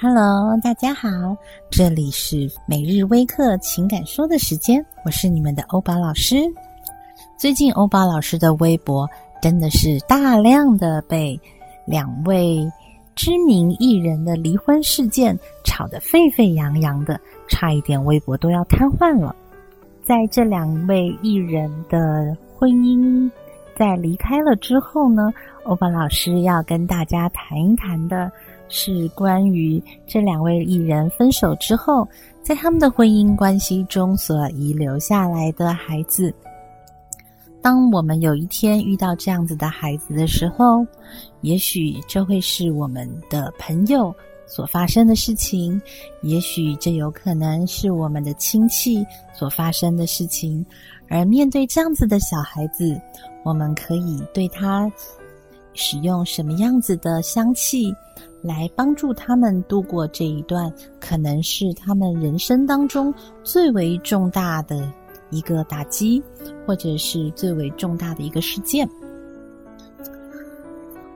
Hello，大家好，这里是每日微课情感说的时间，我是你们的欧宝老师。最近欧宝老师的微博真的是大量的被两位知名艺人的离婚事件吵得沸沸扬扬的，差一点微博都要瘫痪了。在这两位艺人的婚姻在离开了之后呢，欧巴老师要跟大家谈一谈的。是关于这两位艺人分手之后，在他们的婚姻关系中所遗留下来的孩子。当我们有一天遇到这样子的孩子的时候，也许这会是我们的朋友所发生的事情，也许这有可能是我们的亲戚所发生的事情。而面对这样子的小孩子，我们可以对他使用什么样子的香气？来帮助他们度过这一段，可能是他们人生当中最为重大的一个打击，或者是最为重大的一个事件。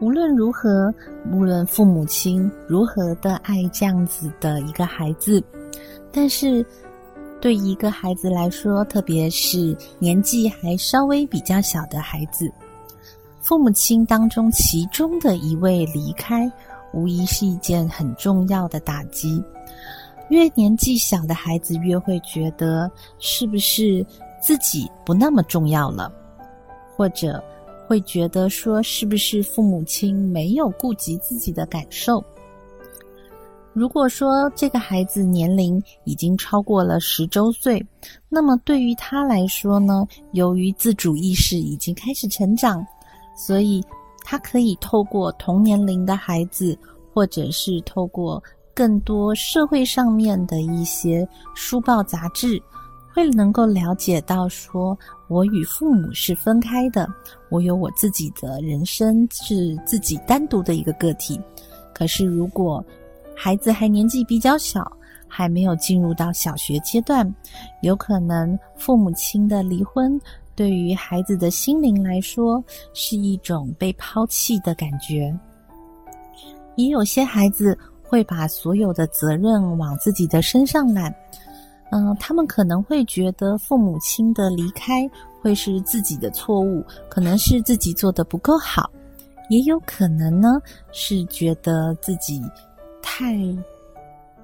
无论如何，无论父母亲如何的爱这样子的一个孩子，但是对一个孩子来说，特别是年纪还稍微比较小的孩子，父母亲当中其中的一位离开。无疑是一件很重要的打击。越年纪小的孩子，越会觉得是不是自己不那么重要了，或者会觉得说是不是父母亲没有顾及自己的感受。如果说这个孩子年龄已经超过了十周岁，那么对于他来说呢，由于自主意识已经开始成长，所以。他可以透过同年龄的孩子，或者是透过更多社会上面的一些书报杂志，会能够了解到，说我与父母是分开的，我有我自己的人生，是自己单独的一个个体。可是，如果孩子还年纪比较小，还没有进入到小学阶段，有可能父母亲的离婚。对于孩子的心灵来说，是一种被抛弃的感觉。也有些孩子会把所有的责任往自己的身上揽，嗯，他们可能会觉得父母亲的离开会是自己的错误，可能是自己做的不够好，也有可能呢是觉得自己太，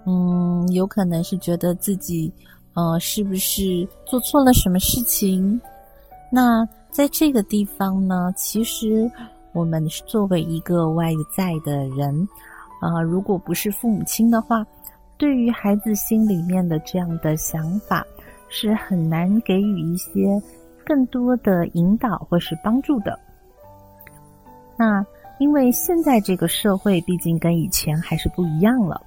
嗯，有可能是觉得自己，呃，是不是做错了什么事情？那在这个地方呢，其实我们作为一个外在的人，啊，如果不是父母亲的话，对于孩子心里面的这样的想法，是很难给予一些更多的引导或是帮助的。那因为现在这个社会毕竟跟以前还是不一样了，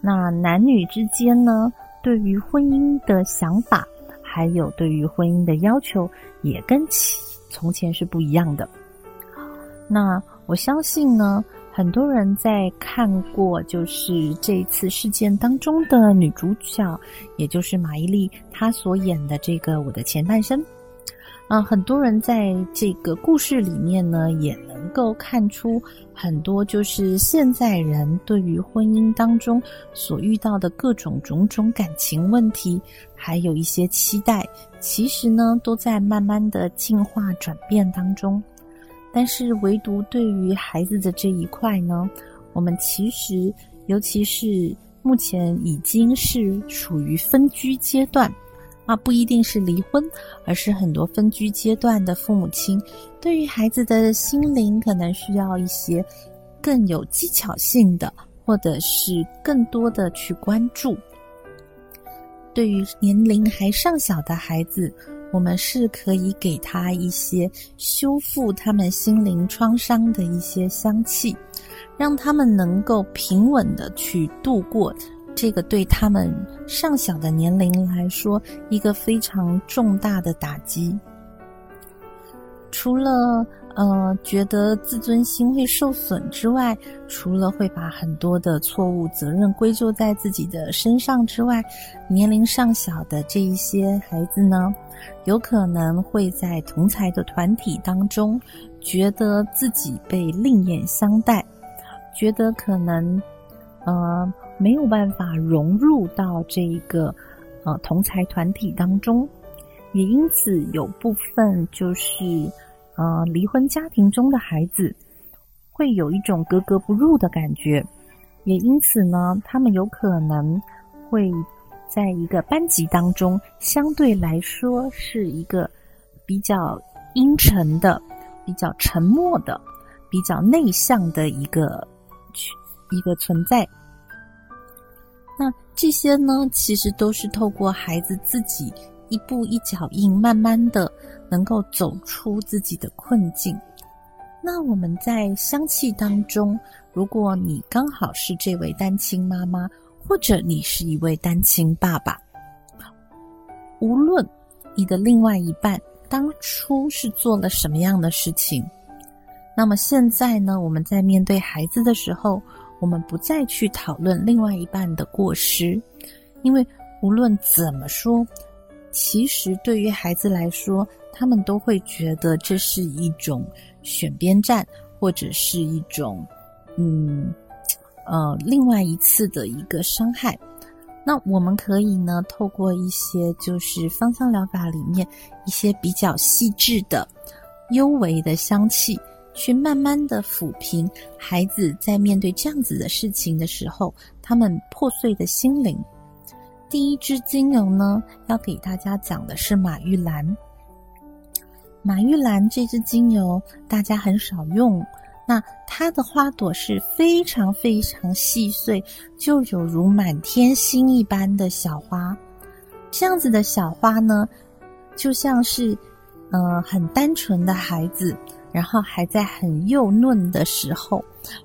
那男女之间呢，对于婚姻的想法。还有对于婚姻的要求也跟其从前是不一样的。那我相信呢，很多人在看过就是这一次事件当中的女主角，也就是马伊琍她所演的这个《我的前半生》。啊，很多人在这个故事里面呢，也能够看出很多，就是现在人对于婚姻当中所遇到的各种种种感情问题，还有一些期待，其实呢，都在慢慢的进化转变当中。但是，唯独对于孩子的这一块呢，我们其实，尤其是目前已经是属于分居阶段。啊，不一定是离婚，而是很多分居阶段的父母亲，对于孩子的心灵，可能需要一些更有技巧性的，或者是更多的去关注。对于年龄还尚小的孩子，我们是可以给他一些修复他们心灵创伤的一些香气，让他们能够平稳的去度过。这个对他们尚小的年龄来说，一个非常重大的打击。除了呃觉得自尊心会受损之外，除了会把很多的错误责任归咎在自己的身上之外，年龄尚小的这一些孩子呢，有可能会在同才的团体当中，觉得自己被另眼相待，觉得可能。呃没有办法融入到这一个呃同才团体当中，也因此有部分就是呃离婚家庭中的孩子会有一种格格不入的感觉，也因此呢，他们有可能会在一个班级当中相对来说是一个比较阴沉的。比较沉默的、比较内向的一个一个存在。那这些呢，其实都是透过孩子自己一步一脚印，慢慢的能够走出自己的困境。那我们在香气当中，如果你刚好是这位单亲妈妈，或者你是一位单亲爸爸，无论你的另外一半。当初是做了什么样的事情？那么现在呢？我们在面对孩子的时候，我们不再去讨论另外一半的过失，因为无论怎么说，其实对于孩子来说，他们都会觉得这是一种选边站，或者是一种嗯呃另外一次的一个伤害。那我们可以呢，透过一些就是芳香疗法里面一些比较细致的、幽微的香气，去慢慢的抚平孩子在面对这样子的事情的时候，他们破碎的心灵。第一支精油呢，要给大家讲的是马玉兰。马玉兰这支精油大家很少用。那它的花朵是非常非常细碎，就有如满天星一般的小花。这样子的小花呢，就像是，呃，很单纯的孩子，然后还在很幼嫩的时候，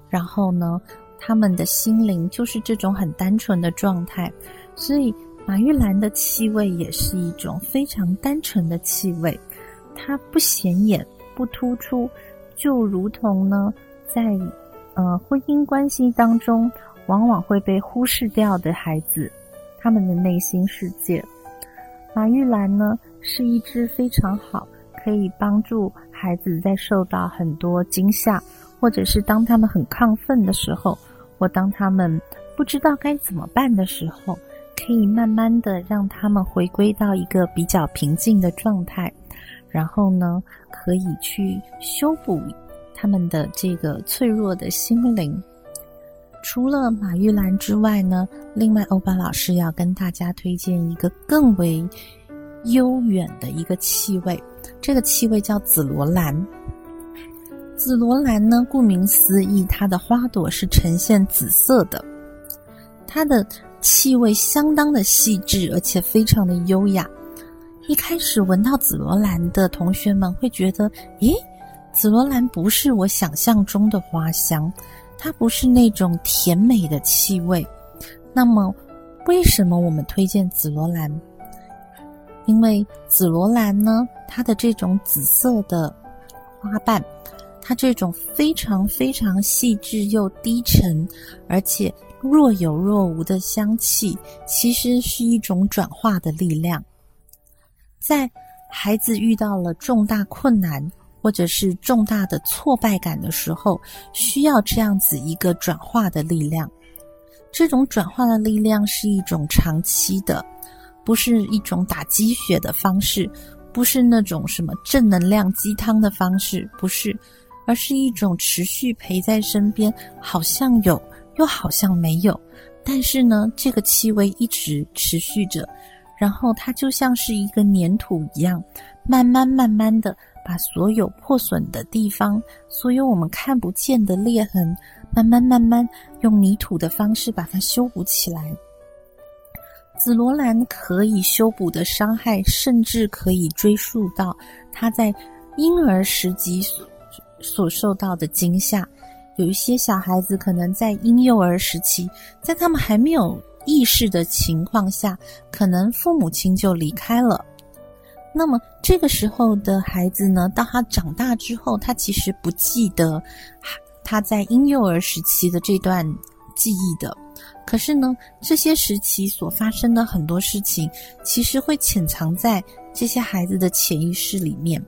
然后呢，他们的心灵就是这种很单纯的状态。所以，马玉兰的气味也是一种非常单纯的气味，它不显眼，不突出。就如同呢，在呃婚姻关系当中，往往会被忽视掉的孩子，他们的内心世界。马玉兰呢，是一支非常好，可以帮助孩子在受到很多惊吓，或者是当他们很亢奋的时候，或当他们不知道该怎么办的时候，可以慢慢的让他们回归到一个比较平静的状态。然后呢，可以去修补他们的这个脆弱的心灵。除了马玉兰之外呢，另外欧巴老师要跟大家推荐一个更为悠远的一个气味，这个气味叫紫罗兰。紫罗兰呢，顾名思义，它的花朵是呈现紫色的，它的气味相当的细致，而且非常的优雅。一开始闻到紫罗兰的同学们会觉得，咦，紫罗兰不是我想象中的花香，它不是那种甜美的气味。那么，为什么我们推荐紫罗兰？因为紫罗兰呢，它的这种紫色的花瓣，它这种非常非常细致又低沉，而且若有若无的香气，其实是一种转化的力量。在孩子遇到了重大困难或者是重大的挫败感的时候，需要这样子一个转化的力量。这种转化的力量是一种长期的，不是一种打鸡血的方式，不是那种什么正能量鸡汤的方式，不是，而是一种持续陪在身边，好像有又好像没有，但是呢，这个气味一直持续着。然后它就像是一个粘土一样，慢慢慢慢的把所有破损的地方，所有我们看不见的裂痕，慢慢慢慢用泥土的方式把它修补起来。紫罗兰可以修补的伤害，甚至可以追溯到他在婴儿时期所所受到的惊吓。有一些小孩子可能在婴幼儿时期，在他们还没有。意识的情况下，可能父母亲就离开了。那么这个时候的孩子呢，当他长大之后，他其实不记得他在婴幼儿时期的这段记忆的。可是呢，这些时期所发生的很多事情，其实会潜藏在这些孩子的潜意识里面。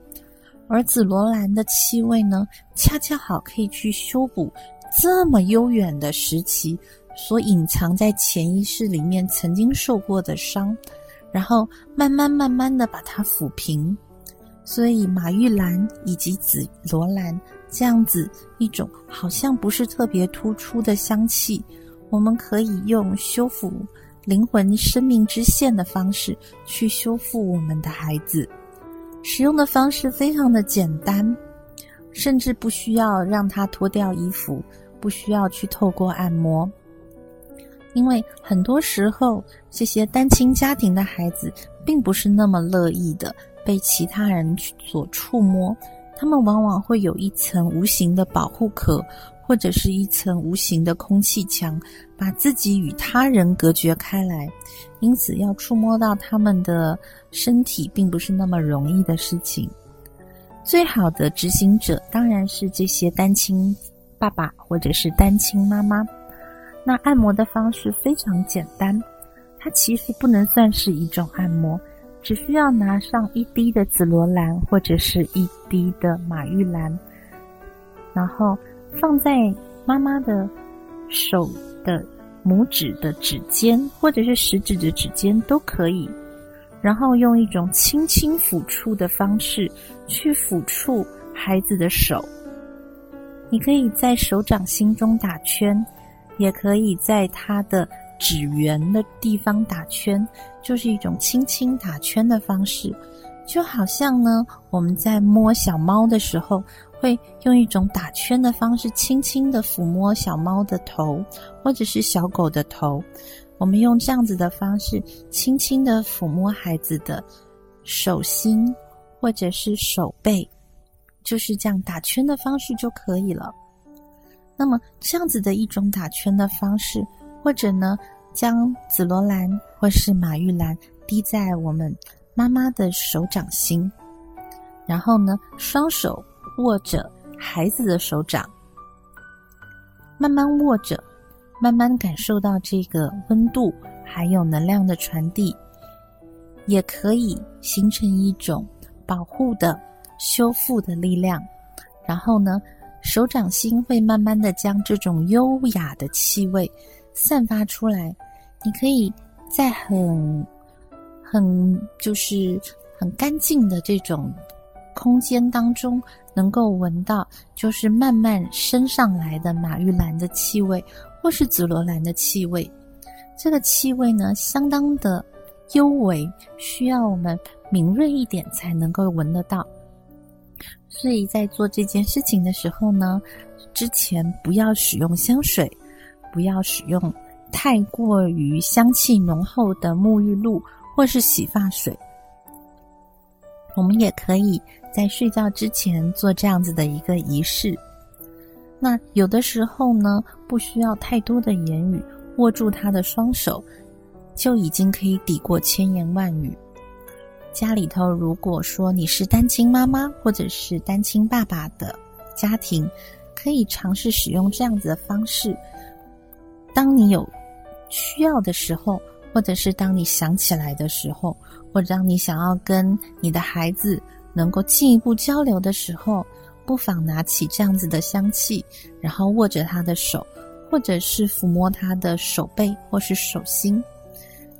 而紫罗兰的气味呢，恰恰好可以去修补这么悠远的时期。所隐藏在潜意识里面曾经受过的伤，然后慢慢慢慢的把它抚平。所以马玉兰以及紫罗兰这样子一种好像不是特别突出的香气，我们可以用修复灵魂生命之线的方式去修复我们的孩子。使用的方式非常的简单，甚至不需要让他脱掉衣服，不需要去透过按摩。因为很多时候，这些单亲家庭的孩子并不是那么乐意的被其他人去所触摸，他们往往会有一层无形的保护壳，或者是一层无形的空气墙，把自己与他人隔绝开来。因此，要触摸到他们的身体，并不是那么容易的事情。最好的执行者当然是这些单亲爸爸或者是单亲妈妈。那按摩的方式非常简单，它其实不能算是一种按摩，只需要拿上一滴的紫罗兰或者是一滴的马玉兰，然后放在妈妈的手的拇指的指尖或者是食指的指尖都可以，然后用一种轻轻抚触的方式去抚触孩子的手，你可以在手掌心中打圈。也可以在他的指缘的地方打圈，就是一种轻轻打圈的方式，就好像呢，我们在摸小猫的时候，会用一种打圈的方式，轻轻的抚摸小猫的头，或者是小狗的头。我们用这样子的方式，轻轻的抚摸孩子的手心，或者是手背，就是这样打圈的方式就可以了。那么这样子的一种打圈的方式，或者呢，将紫罗兰或是马玉兰滴在我们妈妈的手掌心，然后呢，双手握着孩子的手掌，慢慢握着，慢慢感受到这个温度还有能量的传递，也可以形成一种保护的、修复的力量，然后呢。手掌心会慢慢的将这种优雅的气味散发出来，你可以在很、很就是很干净的这种空间当中，能够闻到就是慢慢升上来的马玉兰的气味，或是紫罗兰的气味。这个气味呢，相当的幽微，需要我们敏锐一点才能够闻得到。所以在做这件事情的时候呢，之前不要使用香水，不要使用太过于香气浓厚的沐浴露或是洗发水。我们也可以在睡觉之前做这样子的一个仪式。那有的时候呢，不需要太多的言语，握住他的双手，就已经可以抵过千言万语。家里头，如果说你是单亲妈妈或者是单亲爸爸的家庭，可以尝试使用这样子的方式。当你有需要的时候，或者是当你想起来的时候，或者当你想要跟你的孩子能够进一步交流的时候，不妨拿起这样子的香气，然后握着他的手，或者是抚摸他的手背或是手心。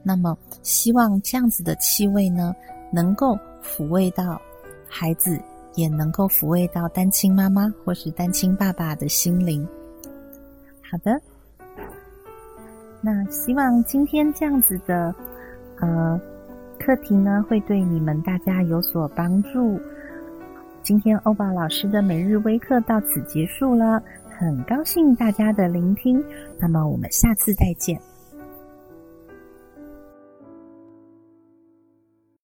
那么，希望这样子的气味呢？能够抚慰到孩子，也能够抚慰到单亲妈妈或是单亲爸爸的心灵。好的，那希望今天这样子的呃课题呢，会对你们大家有所帮助。今天欧巴老师的每日微课到此结束了，很高兴大家的聆听。那么我们下次再见。